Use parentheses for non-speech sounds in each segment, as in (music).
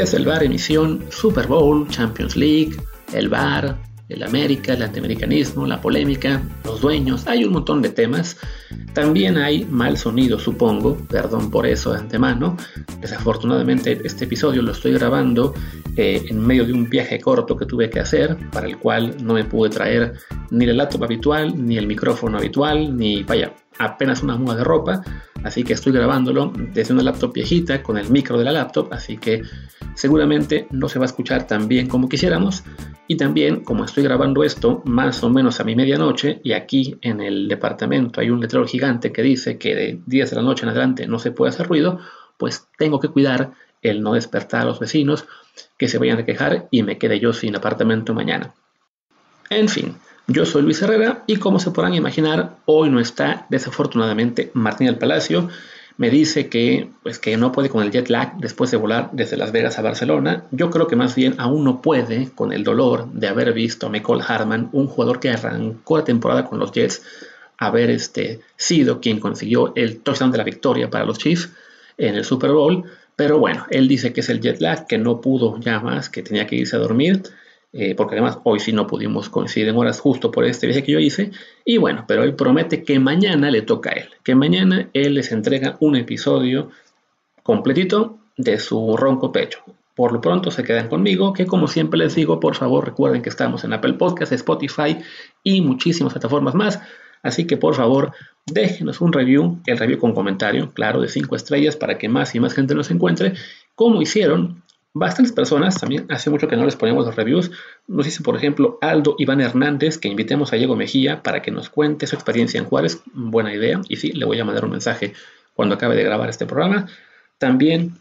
Desde el bar emisión Super Bowl, Champions League, el bar, el América, el antiamericanismo, la polémica, los dueños, hay un montón de temas. También hay mal sonido, supongo, perdón por eso de antemano. Desafortunadamente este episodio lo estoy grabando eh, en medio de un viaje corto que tuve que hacer, para el cual no me pude traer ni el laptop habitual, ni el micrófono habitual, ni vaya, apenas una muda de ropa. Así que estoy grabándolo desde una laptop viejita con el micro de la laptop, así que seguramente no se va a escuchar tan bien como quisiéramos. Y también, como estoy grabando esto más o menos a mi medianoche, y aquí en el departamento hay un letrero gigante que dice que de 10 de la noche en adelante no se puede hacer ruido, pues tengo que cuidar el no despertar a los vecinos que se vayan a quejar y me quede yo sin apartamento mañana. En fin, yo soy Luis Herrera y como se podrán imaginar, hoy no está desafortunadamente Martín del Palacio, me dice que, pues, que no puede con el jet lag después de volar desde Las Vegas a Barcelona. Yo creo que más bien aún no puede con el dolor de haber visto a Michael Harman, un jugador que arrancó la temporada con los Jets, haber este, sido quien consiguió el touchdown de la victoria para los Chiefs en el Super Bowl. Pero bueno, él dice que es el jet lag, que no pudo ya más, que tenía que irse a dormir. Eh, porque además hoy sí no pudimos coincidir en horas justo por este viaje que yo hice. Y bueno, pero él promete que mañana le toca a él, que mañana él les entrega un episodio completito de su ronco pecho. Por lo pronto se quedan conmigo, que como siempre les digo, por favor recuerden que estamos en Apple Podcast, Spotify y muchísimas plataformas más. Así que por favor déjenos un review, el review con comentario, claro, de 5 estrellas para que más y más gente nos encuentre, como hicieron bastantes personas, también hace mucho que no les ponemos los reviews, nos dice por ejemplo Aldo Iván Hernández que invitemos a Diego Mejía para que nos cuente su experiencia en Juárez, buena idea, y sí, le voy a mandar un mensaje cuando acabe de grabar este programa. También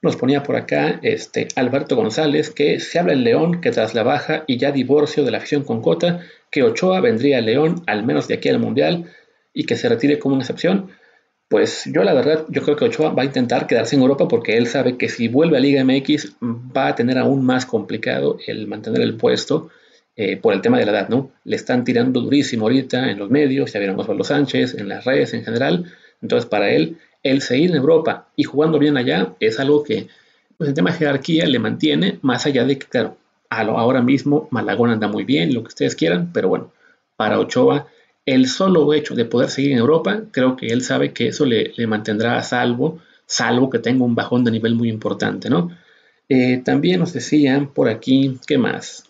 nos ponía por acá este, Alberto González que se habla en León que tras la baja y ya divorcio de la afición con Cota, que Ochoa vendría a León al menos de aquí al Mundial y que se retire como una excepción. Pues yo la verdad, yo creo que Ochoa va a intentar quedarse en Europa porque él sabe que si vuelve a Liga MX va a tener aún más complicado el mantener el puesto eh, por el tema de la edad, ¿no? Le están tirando durísimo ahorita en los medios, ya vieron Osvaldo Sánchez, en las redes en general. Entonces para él, el seguir en Europa y jugando bien allá es algo que, pues el tema de jerarquía le mantiene, más allá de que, claro, ahora mismo Malagón anda muy bien, lo que ustedes quieran, pero bueno, para Ochoa el solo hecho de poder seguir en Europa, creo que él sabe que eso le, mantendrá a salvo, salvo que tenga un bajón de nivel muy importante, ¿no? Eh, también nos decían por aquí, ¿qué más?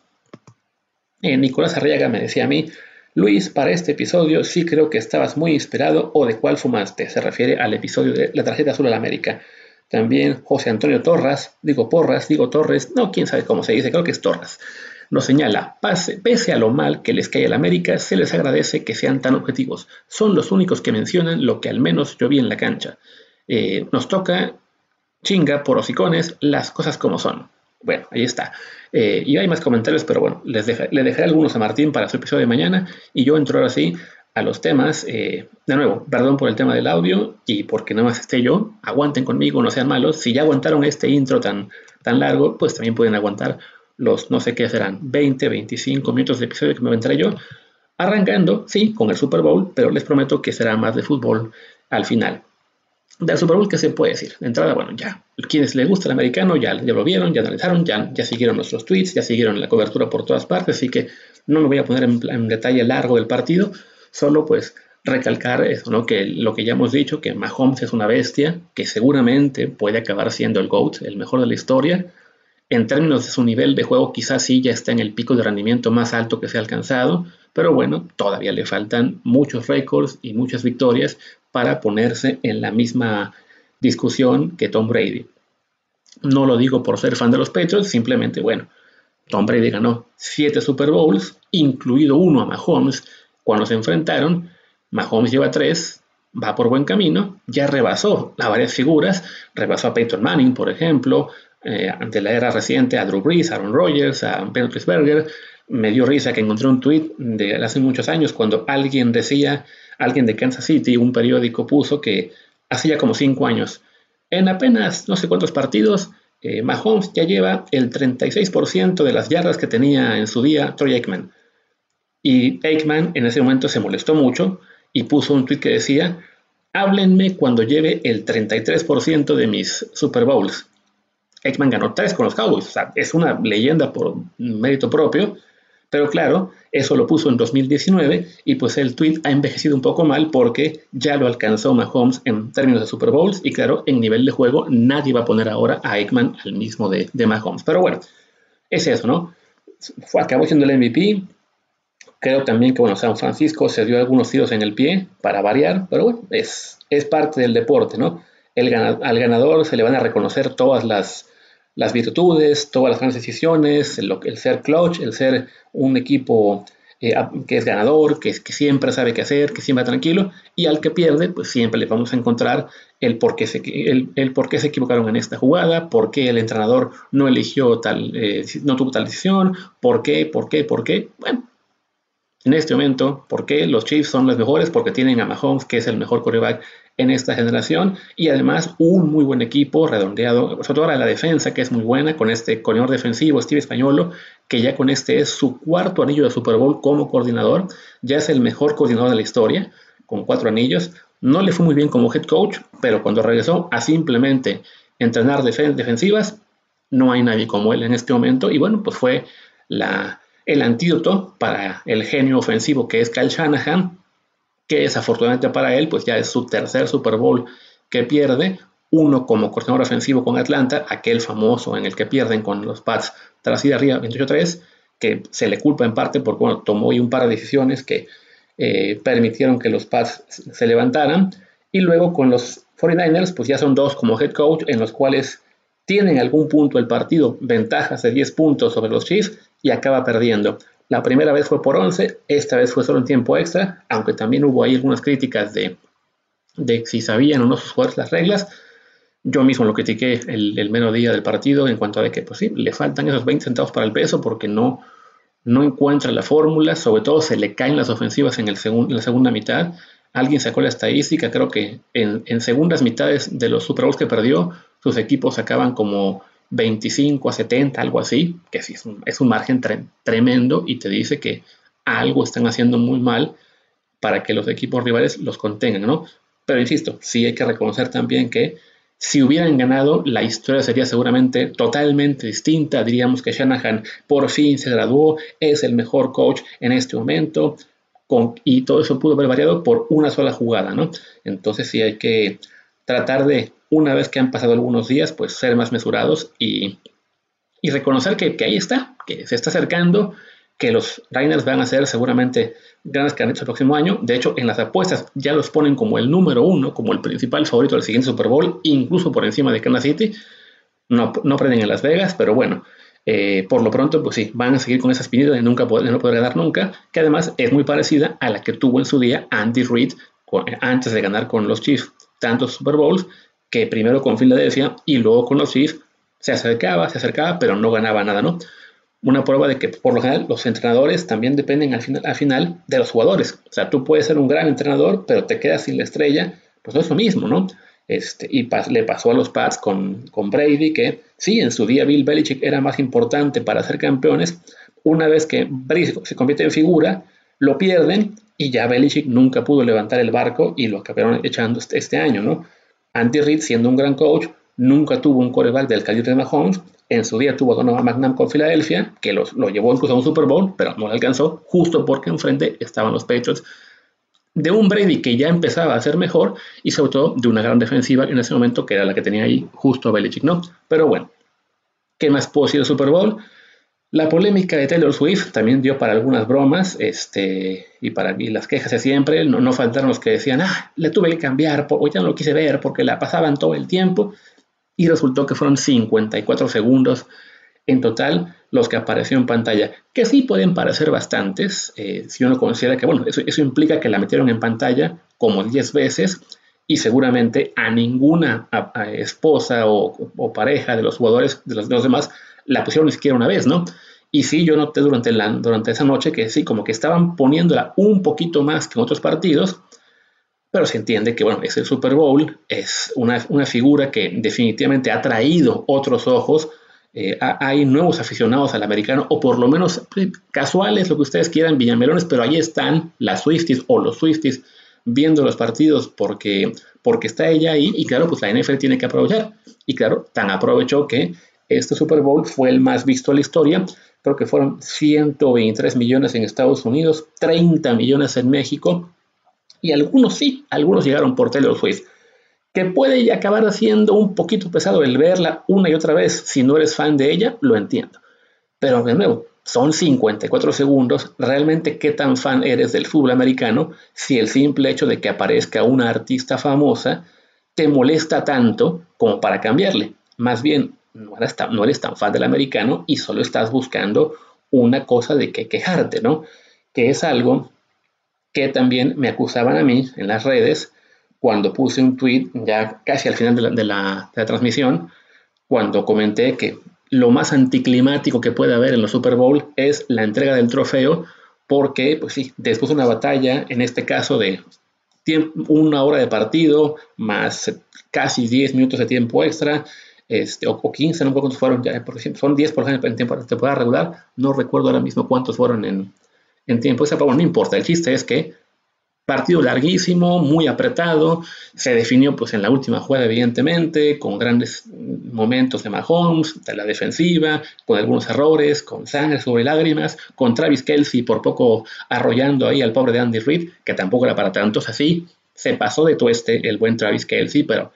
Eh, Nicolás Arriaga me decía a mí, Luis, para este episodio sí creo que estabas muy inspirado o de cuál fumaste. Se refiere al episodio de la tarjeta azul a la América. También José Antonio Torras, digo Porras, digo Torres, no, quién sabe cómo se dice, creo que es Torras nos señala, pese a lo mal que les cae a la América, se les agradece que sean tan objetivos. Son los únicos que mencionan lo que al menos yo vi en la cancha. Eh, nos toca chinga por hocicones las cosas como son. Bueno, ahí está. Eh, y hay más comentarios, pero bueno, les le dejaré algunos a Martín para su episodio de mañana. Y yo entro ahora sí a los temas. Eh, de nuevo, perdón por el tema del audio y porque nada más esté yo. Aguanten conmigo, no sean malos. Si ya aguantaron este intro tan, tan largo, pues también pueden aguantar los no sé qué serán, 20, 25 minutos de episodio que me aventaré yo, arrancando, sí, con el Super Bowl, pero les prometo que será más de fútbol al final. Del Super Bowl, ¿qué se puede decir? De entrada, bueno, ya, quienes les gusta el americano ya, ya lo vieron, ya analizaron, ya, ya siguieron nuestros tweets, ya siguieron la cobertura por todas partes, así que no me voy a poner en, detalle largo del partido, solo pues recalcar eso, ¿no? Que lo que ya hemos dicho, que Mahomes es una bestia, que seguramente puede acabar siendo el GOAT, el mejor de la historia, en términos de su nivel de juego, quizás sí ya está en el pico de rendimiento más alto que se ha alcanzado, pero bueno, todavía le faltan muchos récords y muchas victorias para ponerse en la misma discusión que Tom Brady. No lo digo por ser fan de los Patriots, simplemente, bueno, Tom Brady ganó 7 Super Bowls, incluido uno a Mahomes cuando se enfrentaron. Mahomes lleva 3, va por buen camino, ya rebasó a varias figuras, rebasó a Peyton Manning, por ejemplo, eh, ante la era reciente a Drew Brees, a Aaron Rodgers, a Ben Roethlisberger. Me dio risa que encontré un tweet de hace muchos años cuando alguien decía, alguien de Kansas City, un periódico puso que hacía como cinco años, en apenas no sé cuántos partidos, eh, Mahomes ya lleva el 36% de las yardas que tenía en su día Troy Aikman. Y Aikman en ese momento se molestó mucho y puso un tweet que decía, háblenme cuando lleve el 33% de mis Super Bowls. Ekman ganó tres con los Cowboys, o sea, es una leyenda por mérito propio, pero claro, eso lo puso en 2019 y pues el tweet ha envejecido un poco mal porque ya lo alcanzó Mahomes en términos de Super Bowls y claro, en nivel de juego nadie va a poner ahora a Ekman al mismo de, Mahomes. Pero bueno, es eso, ¿no? Acabó siendo el MVP. Creo también que, bueno, San Francisco se dio algunos tiros en el pie para variar, pero bueno, es, es parte del deporte, ¿no? Al ganador se le van a reconocer todas las, las virtudes, todas las grandes decisiones, el, ser clutch, el ser un equipo eh, que es ganador, que, siempre sabe qué hacer, que siempre va tranquilo, y al que pierde, pues siempre le vamos a encontrar el por qué se, el, el se equivocaron en esta jugada, por qué el entrenador no eligió tal, eh, no tuvo tal decisión, por qué, por qué, por qué. Bueno, en este momento, ¿por qué los Chiefs son los mejores? Porque tienen a Mahomes, que es el mejor quarterback en esta generación, y además un muy buen equipo redondeado, sobre todo ahora la defensa, que es muy buena, con este coordinador defensivo, Steve Españolo, que ya con este es su cuarto anillo de Super Bowl como coordinador, ya es el mejor coordinador de la historia, con cuatro anillos. No le fue muy bien como head coach, pero cuando regresó a simplemente entrenar defensivas, no hay nadie como él en este momento, y bueno, pues fue la el antídoto para el genio ofensivo que es Kyle Shanahan, que desafortunadamente para él, pues ya es su tercer Super Bowl que pierde, uno como coordinador ofensivo con Atlanta, aquel famoso en el que pierden con los Pats tras ir arriba 28-3, que se le culpa en parte porque tomó un par de decisiones que eh, permitieron que los Pats se levantaran, y luego con los 49ers, pues ya son dos como head coach en los cuales tienen algún punto el partido, ventajas de 10 puntos sobre los Chiefs, y acaba perdiendo. La primera vez fue por 11, esta vez fue solo en tiempo extra, aunque también hubo ahí algunas críticas de, de si sabían o no sus jugadores las reglas. Yo mismo lo critiqué el, el mero día del partido en cuanto a que, pues sí, le faltan esos 20 centavos para el peso porque no, no encuentra la fórmula, sobre todo se le caen las ofensivas en la segunda mitad. Alguien sacó la estadística, creo que en, en segundas mitades de los Super Bowls que perdió, sus equipos acaban como 25 a 70, algo así, que sí es un, margen tremendo y te dice que algo están haciendo muy mal para que los equipos rivales los contengan, ¿no? Pero insisto, sí hay que reconocer también que si hubieran ganado, la historia sería seguramente totalmente distinta. Diríamos que Shanahan por fin se graduó, es el mejor coach en este momento, y todo eso pudo haber variado por una sola jugada, ¿no? Entonces sí hay que tratar de una vez que han pasado algunos días, pues ser más mesurados y, reconocer que, ahí está, que se está acercando, que los Rainers van a ser seguramente grandes candidatos el próximo año. De hecho, en las apuestas ya los ponen como el número uno, como el principal favorito del siguiente Super Bowl, incluso por encima de Kansas City. No, no aprenden en Las Vegas, pero bueno, eh, por lo pronto, pues sí, van a seguir con esa espinita de, nunca no poder ganar nunca, que además es muy parecida a la que tuvo en su día Andy Reid antes de ganar con los Chiefs tantos Super Bowls que primero con Filadelfia y luego con los Chiefs se acercaba, se acercaba, pero no ganaba nada, ¿no? Una prueba de que por lo general los entrenadores también dependen al final, al final de los jugadores. O sea, tú puedes ser un gran entrenador, pero te quedas sin la estrella, pues no es lo mismo, ¿no? Este, y le pasó a los Pats con, con Brady, que sí, en su día Bill Belichick era más importante para ser campeones. Una vez que Brady se convierte en figura, lo pierden y ya Belichick nunca pudo levantar el barco y lo acabaron echando este, este año, ¿no? Andy Reid, siendo un gran coach, nunca tuvo un quarterback del calibre de Mahomes. En su día tuvo a Donovan McNabb con Filadelfia, que los, lo llevó incluso a un Super Bowl, pero no le alcanzó, justo porque enfrente estaban los Patriots. De un Brady que ya empezaba a ser mejor y sobre todo de una gran defensiva en ese momento que era la que tenía ahí justo Belichick, ¿no? Pero bueno, ¿qué más puedo decir del Super Bowl? La polémica de Taylor Swift también dio para algunas bromas, este, y para las quejas de siempre, no, no, faltaron los que decían, ah, le tuve que cambiar, o ya no lo quise ver porque la pasaban todo el tiempo, y resultó que fueron 54 segundos en total los que apareció en pantalla, que sí pueden parecer bastantes, eh, si uno considera que, bueno, eso, eso, implica que la metieron en pantalla como 10 veces, y seguramente a ninguna esposa o, o, pareja de los jugadores, de los, de los demás, la pusieron ni siquiera una vez, ¿no? Y sí, yo noté durante, la, durante esa noche que sí, como que estaban poniéndola un poquito más que en otros partidos, pero se entiende que, bueno, es el Super Bowl, es una, una figura que definitivamente ha traído otros ojos, eh, hay nuevos aficionados al americano, o por lo menos casuales, lo que ustedes quieran, villamelones, pero ahí están las Swifties o los Swifties viendo los partidos porque, porque está ella ahí, y claro, pues la NFL tiene que aprovechar. Y claro, tan aprovechó que este Super Bowl fue el más visto de la historia. Creo que fueron 123 millones en Estados Unidos, 30 millones en México. Y algunos sí, algunos llegaron por Taylor Swift. Que puede acabar siendo un poquito pesado el verla una y otra vez si no eres fan de ella, lo entiendo. Pero de nuevo, son 54 segundos. Realmente, ¿qué tan fan eres del fútbol americano si el simple hecho de que aparezca una artista famosa te molesta tanto como para cambiarle? Más bien, no eres, tan, fan del americano y solo estás buscando una cosa de que quejarte, ¿no? Que es algo que también me acusaban a mí en las redes cuando puse un tweet ya casi al final de la, de la transmisión, cuando comenté que lo más anticlimático que puede haber en los Super Bowl es la entrega del trofeo, porque, pues sí, después de una batalla, en este caso de una hora de partido, más casi 10 minutos de tiempo extra, este, o, 15, no sé cuántos fueron, son 10 por ejemplo en tiempo de temporada regular, no recuerdo ahora mismo cuántos fueron en, tiempo extra, pero no importa, el chiste es que Partido larguísimo, muy apretado, se definió pues en la última jugada evidentemente, con grandes momentos de Mahomes, de la defensiva, con algunos errores, con sangre sobre lágrimas, con Travis Kelsey por poco arrollando ahí al pobre de Andy Reid, que tampoco era para tantos así, se pasó de tueste el buen Travis Kelsey, pero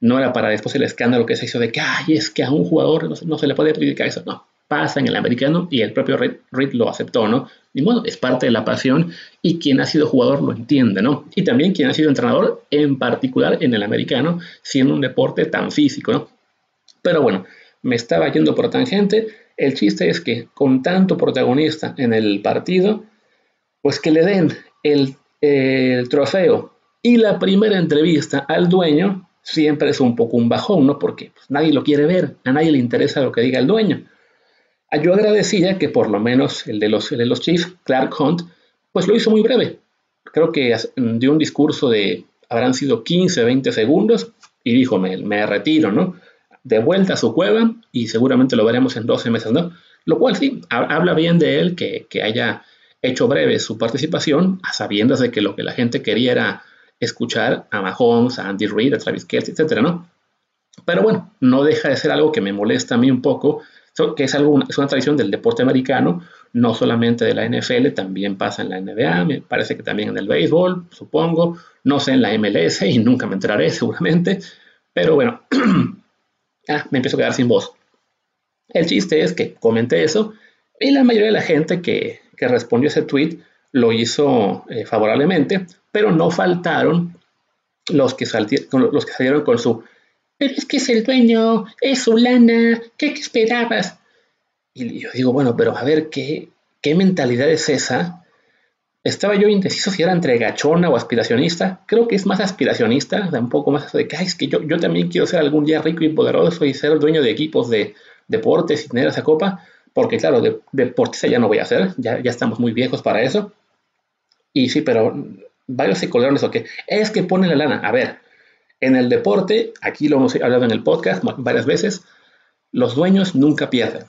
no era para después el escándalo que se hizo de que, es que a un jugador no, se le puede predicar eso, no, pasa en el americano y el propio Reed, lo aceptó, ¿no? Y bueno, es parte de la pasión y quien ha sido jugador lo entiende, ¿no? Y también quien ha sido entrenador, en particular en el americano, siendo un deporte tan físico, ¿no? Pero bueno, me estaba yendo por tangente. El chiste es que con tanto protagonista en el partido, pues que le den el, trofeo y la primera entrevista al dueño, siempre es un poco un bajón, ¿no? Porque pues, nadie lo quiere ver, a nadie le interesa lo que diga el dueño. Yo agradecía que por lo menos el de los, de los Chiefs, Clark Hunt, pues lo hizo muy breve. Creo que dio un discurso de, habrán sido 15, 20 segundos y dijo, me, me retiro, ¿no? De vuelta a su cueva y seguramente lo veremos en 12 meses, ¿no? Lo cual sí, habla bien de él que, que haya hecho breve su participación, a sabiendas de que lo que la gente quería era escuchar a Mahomes, a Andy Reid, a Travis Kelce, etcétera, ¿no? Pero bueno, no deja de ser algo que me molesta a mí un poco que es, algo, es una tradición del deporte americano, no solamente de la NFL, también pasa en la NBA, me parece que también en el béisbol, supongo, no sé en la MLS (laughs) y nunca me enteraré seguramente, pero bueno, (clears throat) ah, me empiezo a quedar sin voz. El chiste es que comenté eso y la mayoría de la gente que, que respondió ese tweet lo hizo eh, favorablemente, pero no faltaron los que, los que salieron con su pero es que es el dueño, es su lana, ¿qué esperabas? Y yo digo, bueno, pero a ver, ¿qué, qué mentalidad es esa? Estaba yo indeciso si era entre gachona o aspiracionista. Creo que es más aspiracionista, un poco más de que, es que yo, yo también quiero ser algún día rico y poderoso y ser el dueño de equipos de deportes y tener esa copa, porque claro, de, deportista ya no voy a ser, ya, ya estamos muy viejos para eso. Y sí, pero varios se colaron eso, es que pone la lana. A ver, en el deporte, aquí lo hemos hablado en el podcast varias veces, los dueños nunca pierden.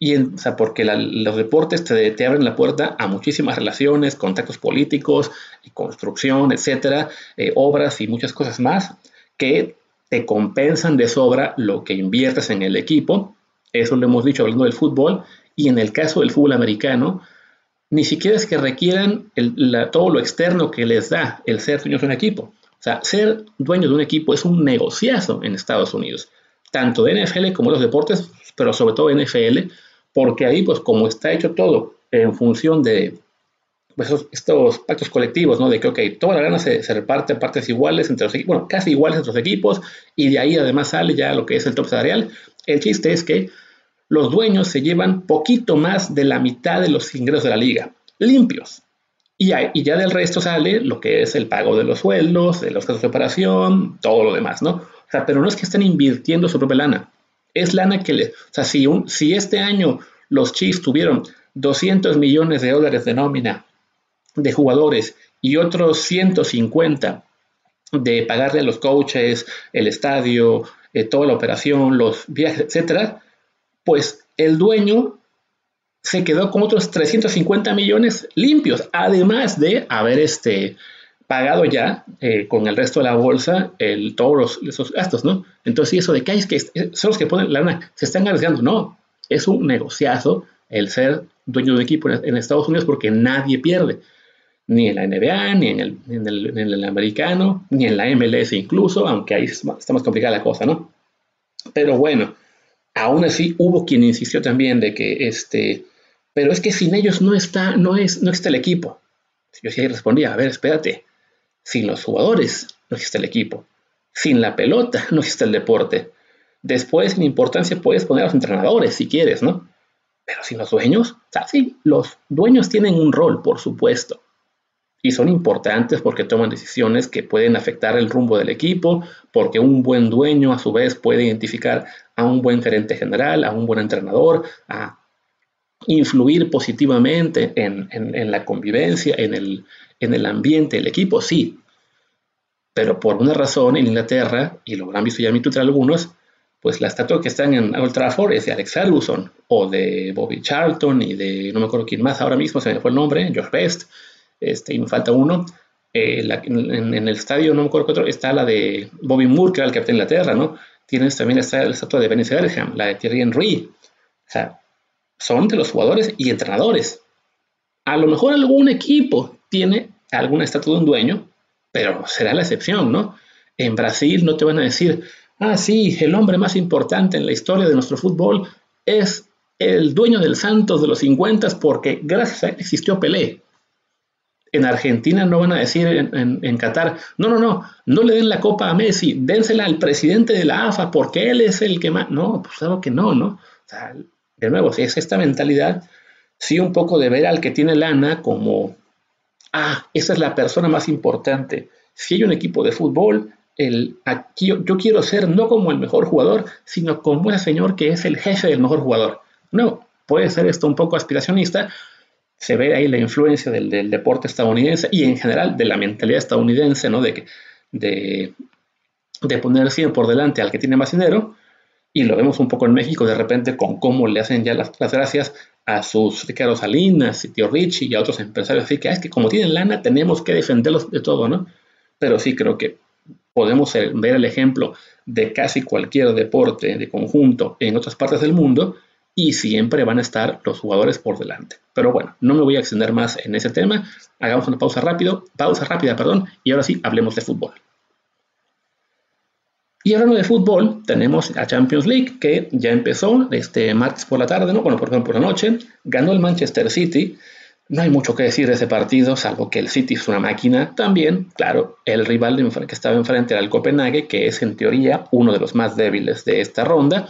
Y o sea, porque los deportes te, abren la puerta a muchísimas relaciones, contactos políticos, construcción, etcétera, eh, obras y muchas cosas más que te compensan de sobra lo que inviertes en el equipo. Eso lo hemos dicho hablando del fútbol. Y en el caso del fútbol americano, ni siquiera es que requieran todo lo externo que les da el ser dueños de un equipo. O sea, ser dueño de un equipo es un negociazo en Estados Unidos, tanto de NFL como de los deportes, pero sobre todo NFL, porque ahí, pues como está hecho todo en función de pues, estos pactos colectivos, ¿no? De que, ok, toda la gana se, reparte a partes iguales entre los equipos, bueno, casi iguales entre los equipos, y de ahí además sale ya lo que es el top salarial. El chiste es que los dueños se llevan poquito más de la mitad de los ingresos de la liga, limpios. Y ya, del resto sale lo que es el pago de los sueldos, de los casos de operación, todo lo demás, ¿no? O sea, pero no es que estén invirtiendo su propia lana. Es lana que le... O sea, si, un, si este año los Chiefs tuvieron 200 millones de dólares de nómina de jugadores y otros 150 de pagarle a los coaches, el estadio, eh, toda la operación, los viajes, etcétera, pues el dueño se quedó con otros 350 millones limpios, además de haber este, pagado ya eh, con el resto de la bolsa todos esos gastos, ¿no? Entonces, eso de que, hay, que son los que ponen la lana, se están arriesgando. No, es un negociazo el ser dueño de un equipo en, Estados Unidos porque nadie pierde. Ni en la NBA, ni en el, en el, en el americano, ni en la MLS incluso, aunque ahí está más complicada la cosa, ¿no? Pero bueno, aún así hubo quien insistió también de que este, pero es que sin ellos no está, no es, no está el equipo. Yo sí respondía, a ver, espérate, sin los jugadores no existe el equipo, sin la pelota no existe el deporte. Después, en importancia, puedes poner a los entrenadores si quieres, ¿no? Pero sin los dueños, o sea, sí, los dueños tienen un rol, por supuesto, y son importantes porque toman decisiones que pueden afectar el rumbo del equipo, porque un buen dueño a su vez puede identificar a un buen gerente general, a un buen entrenador, a influir positivamente en, la convivencia, en el, en el ambiente del equipo, sí. Pero por una razón en Inglaterra, y lo habrán visto ya entre algunos, pues la estatua que están en Old Trafford es de Alex Ferguson o de Bobby Charlton y de no me acuerdo quién más ahora mismo, se me fue el nombre, George Best este, y me falta uno. Eh, en, el estadio, no me acuerdo otro, está la de Bobby Moore, que era el capitán de Inglaterra, ¿no? Tienes también la estatua de Benny Berham, la de Thierry Henry. O sea, son de los jugadores y entrenadores. A lo mejor algún equipo tiene alguna estatua de un dueño, pero será la excepción, ¿no? En Brasil no te van a decir, ah, sí, el hombre más importante en la historia de nuestro fútbol es el dueño del Santos de los 50 porque gracias a él existió Pelé en Argentina no van a decir en, Qatar, no, no, no, no le den la copa a Messi, dénsela al presidente de la AFA porque él es el que más... No, pues claro que no, ¿no? O sea, de nuevo, si es esta mentalidad, sí un poco de ver al que tiene lana como, ah, esa es la persona más importante. Si hay un equipo de fútbol, el, aquí yo, quiero ser no como el mejor jugador, sino como ese señor que es el jefe del mejor jugador. No, puede ser esto un poco aspiracionista, se ve ahí la influencia del, deporte estadounidense y en general de la mentalidad estadounidense, ¿no? De, de, de poner siempre por delante al que tiene más dinero. Y lo vemos un poco en México de repente con cómo le hacen ya las, gracias a sus Ricardo Salinas y Tío Richie y a otros empresarios. Así que ah, es que como tienen lana tenemos que defenderlos de todo, ¿no? Pero sí creo que podemos ver el ejemplo de casi cualquier deporte de conjunto en otras partes del mundo y siempre van a estar los jugadores por delante. Pero bueno, no me voy a extender más en ese tema. Hagamos una pausa rápido, pausa rápida, perdón, y ahora sí hablemos de fútbol. Y hablando de fútbol, tenemos a Champions League que ya empezó este martes por la tarde, ¿no? Bueno, por ejemplo, por la noche, ganó el Manchester City. No hay mucho que decir de ese partido, salvo que el City es una máquina. También, claro, el rival que estaba enfrente era el Copenhague, que es en teoría uno de los más débiles de esta ronda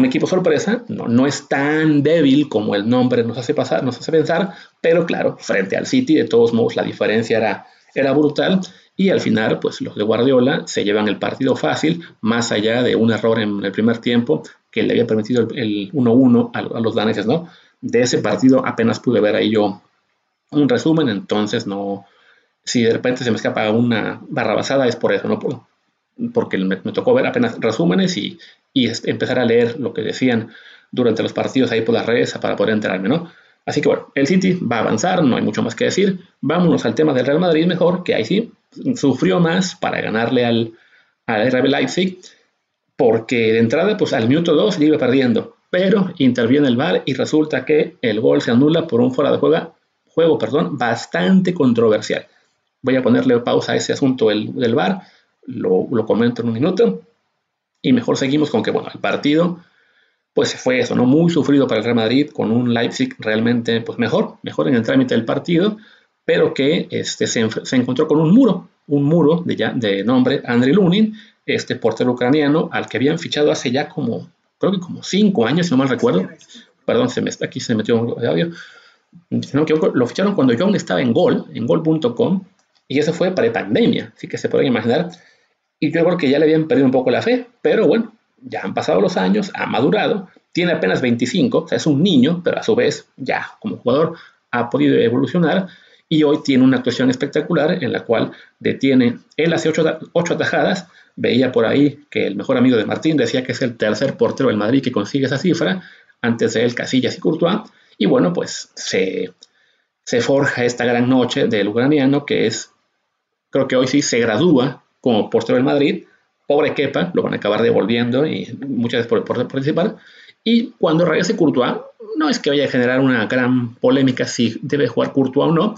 un equipo sorpresa, no, no es tan débil como el nombre nos hace, pasar, nos hace pensar, pero claro, frente al City, de todos modos, la diferencia era, era brutal. Y al final, pues los de Guardiola se llevan el partido fácil, más allá de un error en el primer tiempo que le había permitido el 1-1 a, los daneses, ¿no? De ese partido apenas pude ver ahí yo un resumen, entonces no, si de repente se me escapa una barra basada es por eso, no porque me, me, tocó ver apenas resúmenes y, y empezar a leer lo que decían durante los partidos ahí por las redes para poder enterarme, ¿no? Así que bueno, el City va a avanzar, no hay mucho más que decir. Vámonos al tema del Real Madrid mejor, que ahí sí sufrió más para ganarle al, al RB Leipzig, porque de entrada, pues al minuto 2 iba perdiendo, pero interviene el VAR y resulta que el gol se anula por un fuera de juego, juego perdón, bastante controversial. Voy a ponerle pausa a ese asunto del, del VAR, lo, lo comento en un minuto. Y mejor seguimos con que, bueno, el partido, pues fue eso, ¿no? Muy sufrido para el Real Madrid, con un Leipzig realmente, pues mejor, mejor en el trámite del partido, pero que este, se, encontró con un muro, un muro de, ya, de nombre Andriy Lunin, este portero ucraniano, al que habían fichado hace ya como, creo que como cinco años, si no mal recuerdo. Perdón, se me, aquí se metió un audio. Lo ficharon cuando John estaba en Gol, en Gol.com, y eso fue para pandemia, así que se pueden imaginar y yo creo que ya le habían perdido un poco la fe, pero bueno, ya han pasado los años, ha madurado, tiene apenas 25, o sea, es un niño, pero a su vez ya como jugador ha podido evolucionar y hoy tiene una actuación espectacular en la cual detiene, él hace ocho, ocho atajadas, veía por ahí que el mejor amigo de Martín decía que es el tercer portero del Madrid que consigue esa cifra, antes de él Casillas y Courtois, y bueno, pues se, se forja esta gran noche del ucraniano que es creo que hoy sí se gradúa como portero del Madrid. Pobre Kepa, lo van a acabar devolviendo y muchas veces por, por participar. Y cuando regrese Courtois, no es que vaya a generar una gran polémica si debe jugar Courtois o no.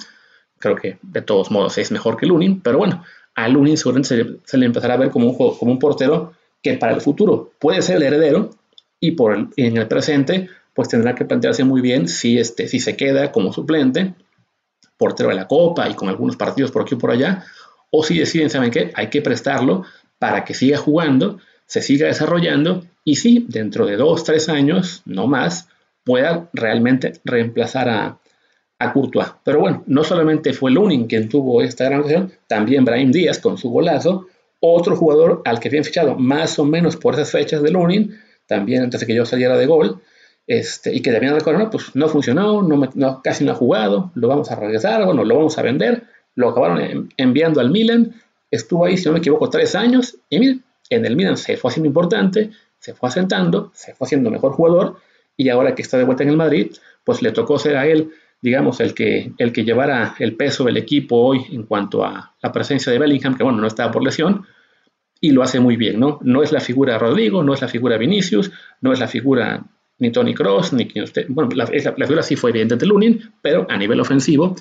Creo que de todos modos es mejor que Lunin, pero bueno, a Lunin seguramente se, le empezará a ver como un, como un portero que para el futuro puede ser el heredero y por en el presente pues tendrá que plantearse muy bien si, este, si se queda como suplente, portero de la Copa y con algunos partidos por aquí o por allá, o si deciden, ¿saben qué? Hay que prestarlo para que siga jugando, se siga desarrollando y si dentro de dos, tres años, no más, pueda realmente reemplazar a, a Courtois. Pero bueno, no solamente fue Lunin quien tuvo esta gran ocasión, también Brahim Díaz con su golazo, otro jugador al que habían fichado más o menos por esas fechas de Lunin, también antes de que yo saliera de gol, este, y que también no, pues no funcionó, no, casi no ha jugado, lo vamos a regresar, bueno, lo vamos a vender, lo acabaron enviando al Milan, estuvo ahí, si no me equivoco, tres años, y miren, en el Milan se fue haciendo importante, se fue asentando, se fue haciendo mejor jugador, y ahora que está de vuelta en el Madrid, pues le tocó ser a él, digamos, el que, el que llevara el peso del equipo hoy en cuanto a la presencia de Bellingham, que bueno, no estaba por lesión, y lo hace muy bien, ¿no? No es la figura Rodrigo, no es la figura Vinicius, no es la figura ni Tony Cross, ni bueno, la, figura sí fue evidente Lunin, pero a nivel ofensivo,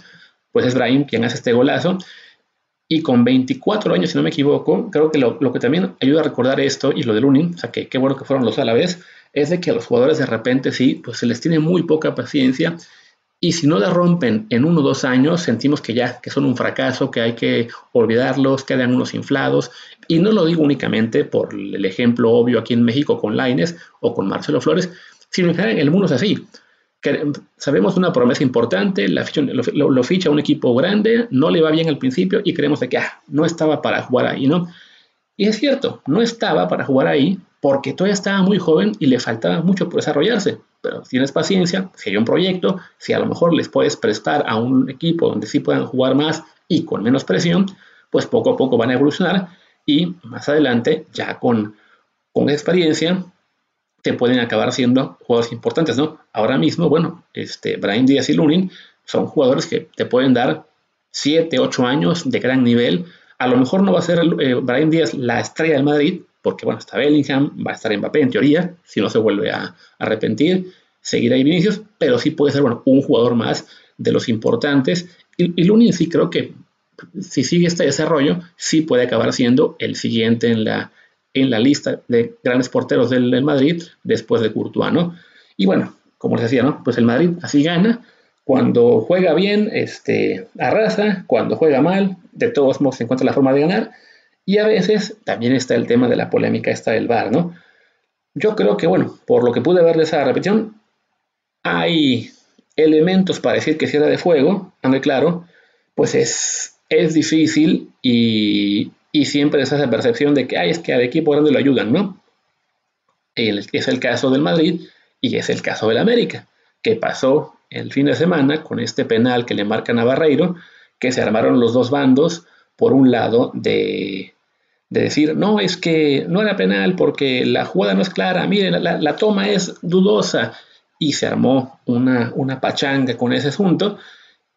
pues es Brahim quien hace este golazo, y con 24 años, si no me equivoco, creo que lo, que también ayuda a recordar esto y lo de Lunin, o sea, que qué bueno que fueron los a la vez, es de que a los jugadores de repente sí, pues se les tiene muy poca paciencia y si no la rompen en uno o dos años, sentimos que ya que son un fracaso, que hay que olvidarlos, quedan unos inflados. Y no lo digo únicamente por el ejemplo obvio aquí en México con Laines o con Marcelo Flores, sino en general en el mundo es así. Sabemos una promesa importante, la lo, ficha un equipo grande, no le va bien al principio y creemos de que ah, no estaba para jugar ahí, ¿no? Y es cierto, no estaba para jugar ahí porque todavía estaba muy joven y le faltaba mucho por desarrollarse. Pero si tienes paciencia, si hay un proyecto, si a lo mejor les puedes prestar a un equipo donde sí puedan jugar más y con menos presión, pues poco a poco van a evolucionar y más adelante, ya con, con experiencia, te pueden acabar siendo jugadores importantes, ¿no? Ahora mismo, bueno, este, Brian Díaz y Lunin son jugadores que te pueden dar 7, 8 años de gran nivel. A lo mejor no va a ser eh, Brian Díaz la estrella del Madrid, porque bueno, está Bellingham, va a estar Mbappé en teoría, si no se vuelve a, arrepentir, seguirá ahí Vinicius, pero sí puede ser bueno, un jugador más de los importantes. Y, y Lunin sí creo que si sigue este desarrollo, sí puede acabar siendo el siguiente en la, en la lista de grandes porteros del, Madrid después de Courtois, ¿no? Y bueno, como les decía, ¿no? Pues el Madrid así gana. Cuando juega bien, este, arrasa. Cuando juega mal, de todos modos se encuentra la forma de ganar. Y a veces también está el tema de la polémica esta del VAR, ¿no? Yo creo que, bueno, por lo que pude ver de esa repetición, hay elementos para decir que si era de fuego, aunque claro, pues es, es difícil y, y siempre es esa percepción de que, ay, es que al equipo grande lo ayudan, ¿no? es el caso del Madrid y es el caso del América, que pasó el fin de semana con este penal que le marcan a Barreiro, que se armaron los dos bandos, por un lado, de, decir, no, es que no era penal porque la jugada no es clara, miren, la, toma es dudosa, y se armó una, una pachanga con ese asunto,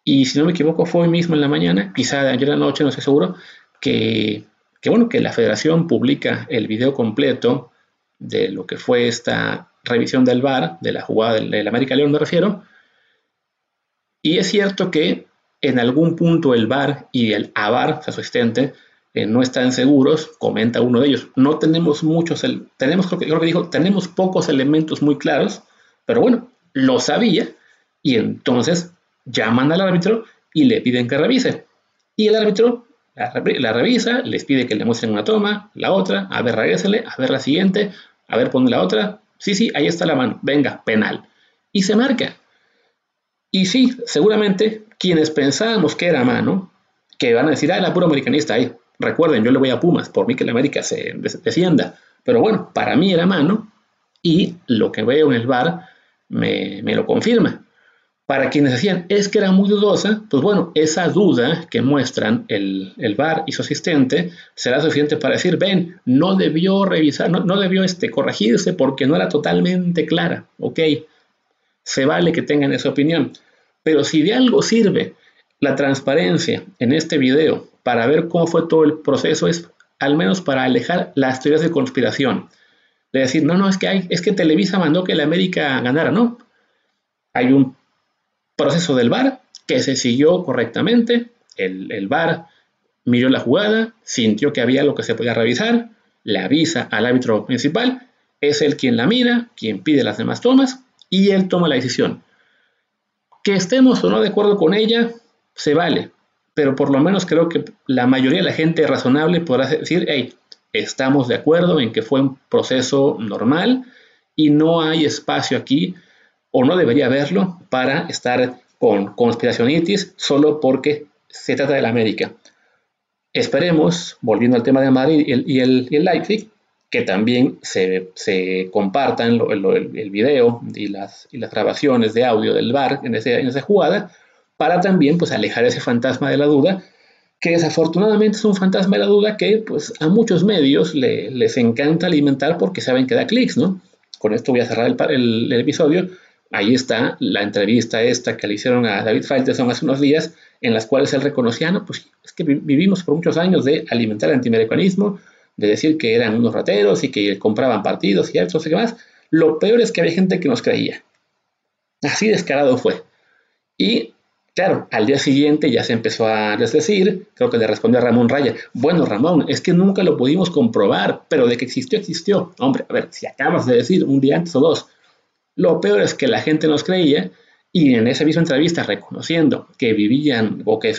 y si no me equivoco fue hoy mismo en la mañana, quizá ayer en la noche, no estoy seguro, que, bueno, que la federación publica el video completo de lo que fue esta revisión del VAR, de la jugada del, América León me refiero, y es cierto que en algún punto el VAR y el AVAR, su asistente, eh, no están seguros, comenta uno de ellos. No tenemos muchos, tenemos, creo que, creo que dijo, tenemos pocos elementos muy claros, pero bueno, lo sabía y entonces llaman al árbitro y le piden que revise. Y el árbitro la, revisa, les pide que le muestren una toma, la otra, a ver, regrésele, a ver la siguiente, a ver, pone la otra. Sí, sí, ahí está la mano, venga, penal. Y se marca. Y sí, seguramente quienes pensábamos que era mano, que van a decir, ah, la puro americanista ahí. Recuerden, yo le voy a Pumas, por mí que la América se descienda. Pero bueno, para mí era mano y lo que veo en el bar me, me lo confirma. Para quienes decían, es que era muy dudosa, pues bueno, esa duda que muestran el, el VAR y su asistente será suficiente para decir, ven, no debió revisar, no, no debió este, corregirse porque no era totalmente clara, ok, se vale que tengan esa opinión, pero si de algo sirve la transparencia en este video para ver cómo fue todo el proceso es al menos para alejar las teorías de conspiración. De decir, no, no, es que, hay, es que Televisa mandó que la América ganara, no. Hay un proceso del VAR que se siguió correctamente. El, el VAR miró la jugada, sintió que había algo que se podía revisar, le avisa al árbitro principal, es él quien la mira, quien pide las demás tomas y él toma la decisión. Que estemos o no de acuerdo con ella, se vale, pero por lo menos creo que la mayoría de la gente razonable podrá decir, hey, estamos de acuerdo en que fue un proceso normal y no hay espacio aquí, o no debería haberlo, para estar con conspiracionitis solo porque se trata de la América. Esperemos, volviendo al tema de Madrid y el, y el, Leipzig, que también se, compartan el, video y las, y las, grabaciones de audio del bar en, en esa jugada, para también pues, alejar ese fantasma de la duda, que desafortunadamente es un fantasma de la duda que pues, a muchos medios les encanta alimentar porque saben que da clics, ¿no? Con esto voy a cerrar el, episodio. Ahí está la entrevista esta que le hicieron a David Faitelson hace unos días, en las cuales él reconocía, no, pues es que vivimos por muchos años de alimentar el antiamericanismo, de decir que eran unos rateros y que compraban partidos y eso y demás. Lo peor es que había gente que nos creía. Así descarado fue. Y claro, al día siguiente ya se empezó a desdecir, creo que le respondió a Ramón Raya, bueno Ramón, es que nunca lo pudimos comprobar, pero de que existió, existió. Hombre, a ver, si acabas de decir un día antes o dos, lo peor es que la gente nos creía y en esa misma entrevista, reconociendo que vivían o que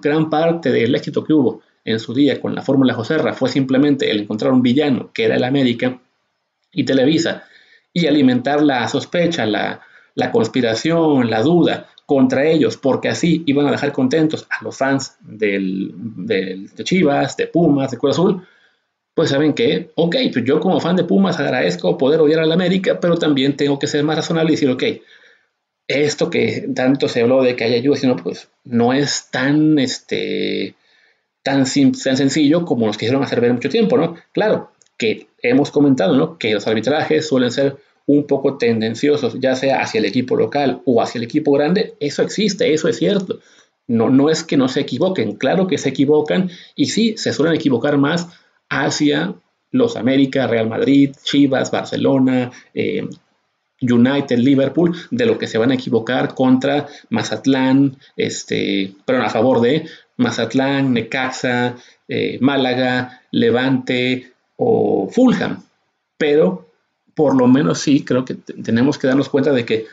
gran parte del éxito que hubo en su día con la Fórmula Joserra fue simplemente el encontrar un villano que era el América y Televisa y alimentar la sospecha, la, conspiración, la duda contra ellos, porque así iban a dejar contentos a los fans del, de Chivas, de Pumas, de Cruz Azul, pues saben que, ok, pues yo como fan de Pumas agradezco poder odiar al América, pero también tengo que ser más razonable y decir, ok, esto que tanto se habló de que haya ayuda, sino pues no es tan, este, tan, tan sencillo como nos quisieron hacer ver mucho tiempo, ¿no? Claro, que hemos comentado, ¿no? Que los arbitrajes suelen ser un poco tendenciosos, ya sea hacia el equipo local o hacia el equipo grande, eso existe, eso es cierto. No, no es que no se equivoquen, claro que se equivocan y sí, se suelen equivocar más hacia los América, Real Madrid, Chivas, Barcelona, eh, United, Liverpool, de lo que se van a equivocar contra Mazatlán, este, perdón, a favor de Mazatlán, Necaxa, eh, Málaga, Levante o Fulham. Pero por lo menos sí, creo que tenemos que darnos cuenta de que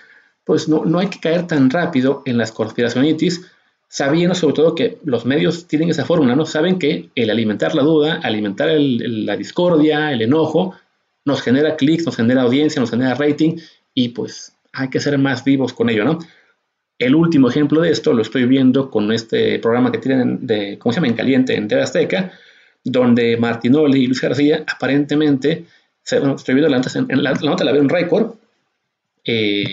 pues no, no hay que caer tan rápido en las conspiracionitis, sabiendo sobre todo que los medios tienen esa fórmula, ¿no? Saben que el alimentar la duda, alimentar la discordia, el enojo, nos genera clics, nos genera audiencia, nos genera rating y pues hay que ser más vivos con ello, ¿no? El último ejemplo de esto lo estoy viendo con este programa que tienen de, ¿cómo se llama? En caliente, en TV Azteca, donde Martinoli y Luis García aparentemente, estoy viendo la, en la, nota la veo en récord, eh,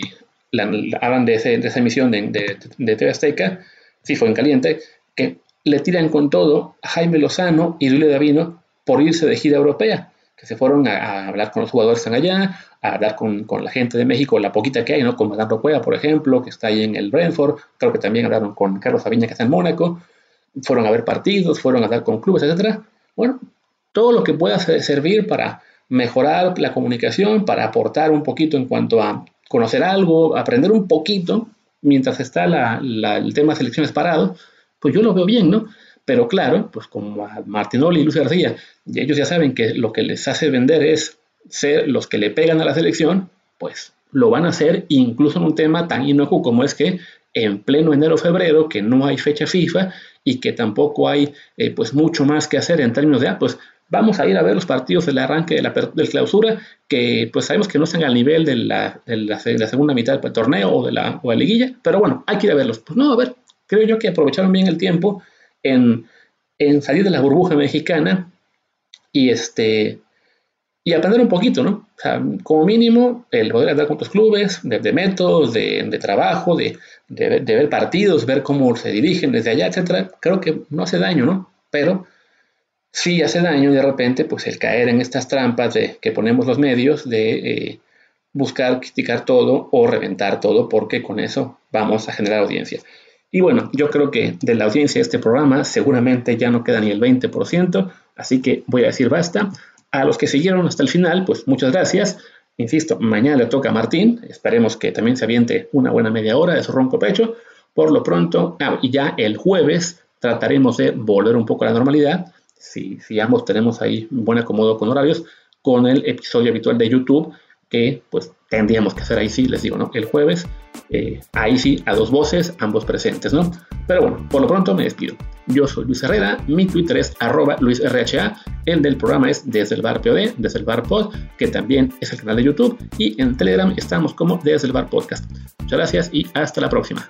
hablan de, esa emisión de, de, TV Azteca, sí fue en caliente, que le tiran con todo a Jaime Lozano y Julio Davino por irse de gira europea que se fueron a, hablar con los jugadores que están allá, a hablar con, la gente de México, la poquita que hay, ¿no? Con Madame Rocuea, por ejemplo, que está ahí en el Brentford, creo que también hablaron con Carlos Aviña, que está en Mónaco, fueron a ver partidos, fueron a hablar con clubes, etcétera. Bueno, todo lo que pueda servir para mejorar la comunicación, para aportar un poquito en cuanto a conocer algo, aprender un poquito, mientras está el tema de selecciones parado, pues yo lo veo bien, ¿no? Pero claro, pues como a Martinoli y Luis García, ellos ya saben que lo que les hace vender es ser los que le pegan a la selección, pues lo van a hacer incluso en un tema tan inocuo como es que en pleno enero-febrero, que no hay fecha FIFA y que tampoco hay eh, pues mucho más que hacer en términos de, ah, pues vamos a ir a ver los partidos del arranque de la del clausura, que pues sabemos que no están al nivel de la, de la, segunda mitad del torneo o de, la, o de la liguilla, pero bueno, hay que ir a verlos. Pues no, a ver, creo yo que aprovecharon bien el tiempo en, salir de la burbuja mexicana y, este, y aprender un poquito, ¿no? O sea, como mínimo, el poder hablar con otros clubes, de, métodos, de, trabajo, de, ver partidos, ver cómo se dirigen desde allá, etcétera, creo que no hace daño, ¿no? Pero sí hace daño de repente, pues el caer en estas trampas de, que ponemos los medios de eh, buscar criticar todo o reventar todo, porque con eso vamos a generar audiencia. Y bueno, yo creo que de la audiencia de este programa seguramente ya no queda ni el 20%, así que voy a decir basta. A los que siguieron hasta el final, pues muchas gracias. Insisto, mañana le toca a Martín, esperemos que también se aviente una buena media hora de su ronco pecho. Por lo pronto, ah, y ya el jueves trataremos de volver un poco a la normalidad, si, si ambos tenemos ahí buen acomodo con horarios, con el episodio habitual de YouTube, que pues tendríamos que hacer ahí sí, les digo, ¿no? El jueves, eh, ahí sí, a dos voces, ambos presentes, ¿no? Pero bueno, por lo pronto me despido. Yo soy Luis Herrera, mi Twitter es arroba LuisRHA, el del programa es desde el bar POD, desde el bar pod, que también es el canal de YouTube, y en Telegram estamos como desde el bar podcast. Muchas gracias y hasta la próxima.